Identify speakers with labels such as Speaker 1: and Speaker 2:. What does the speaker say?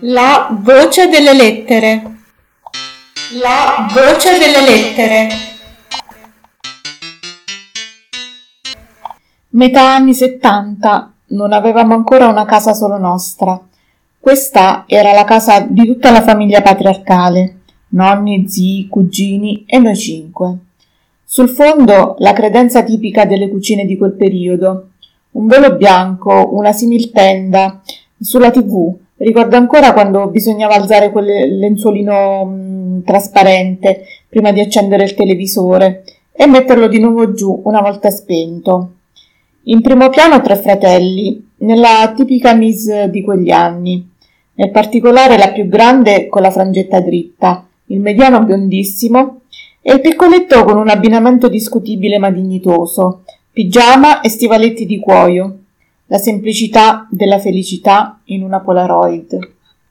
Speaker 1: La voce delle lettere. La voce delle lettere. Metà anni 70. Non avevamo ancora una casa solo nostra. Questa era la casa di tutta la famiglia patriarcale, nonni, zii, cugini e noi cinque. Sul fondo la credenza tipica delle cucine di quel periodo. Un velo bianco, una similtenda, sulla tv Ricordo ancora quando bisognava alzare quel lenzuolino mh, trasparente prima di accendere il televisore e metterlo di nuovo giù una volta spento. In primo piano tre fratelli, nella tipica mise di quegli anni. Nel particolare la più grande con la frangetta dritta, il mediano biondissimo e il piccoletto con un abbinamento discutibile ma dignitoso, pigiama e stivaletti di cuoio la semplicità della felicità in una Polaroid.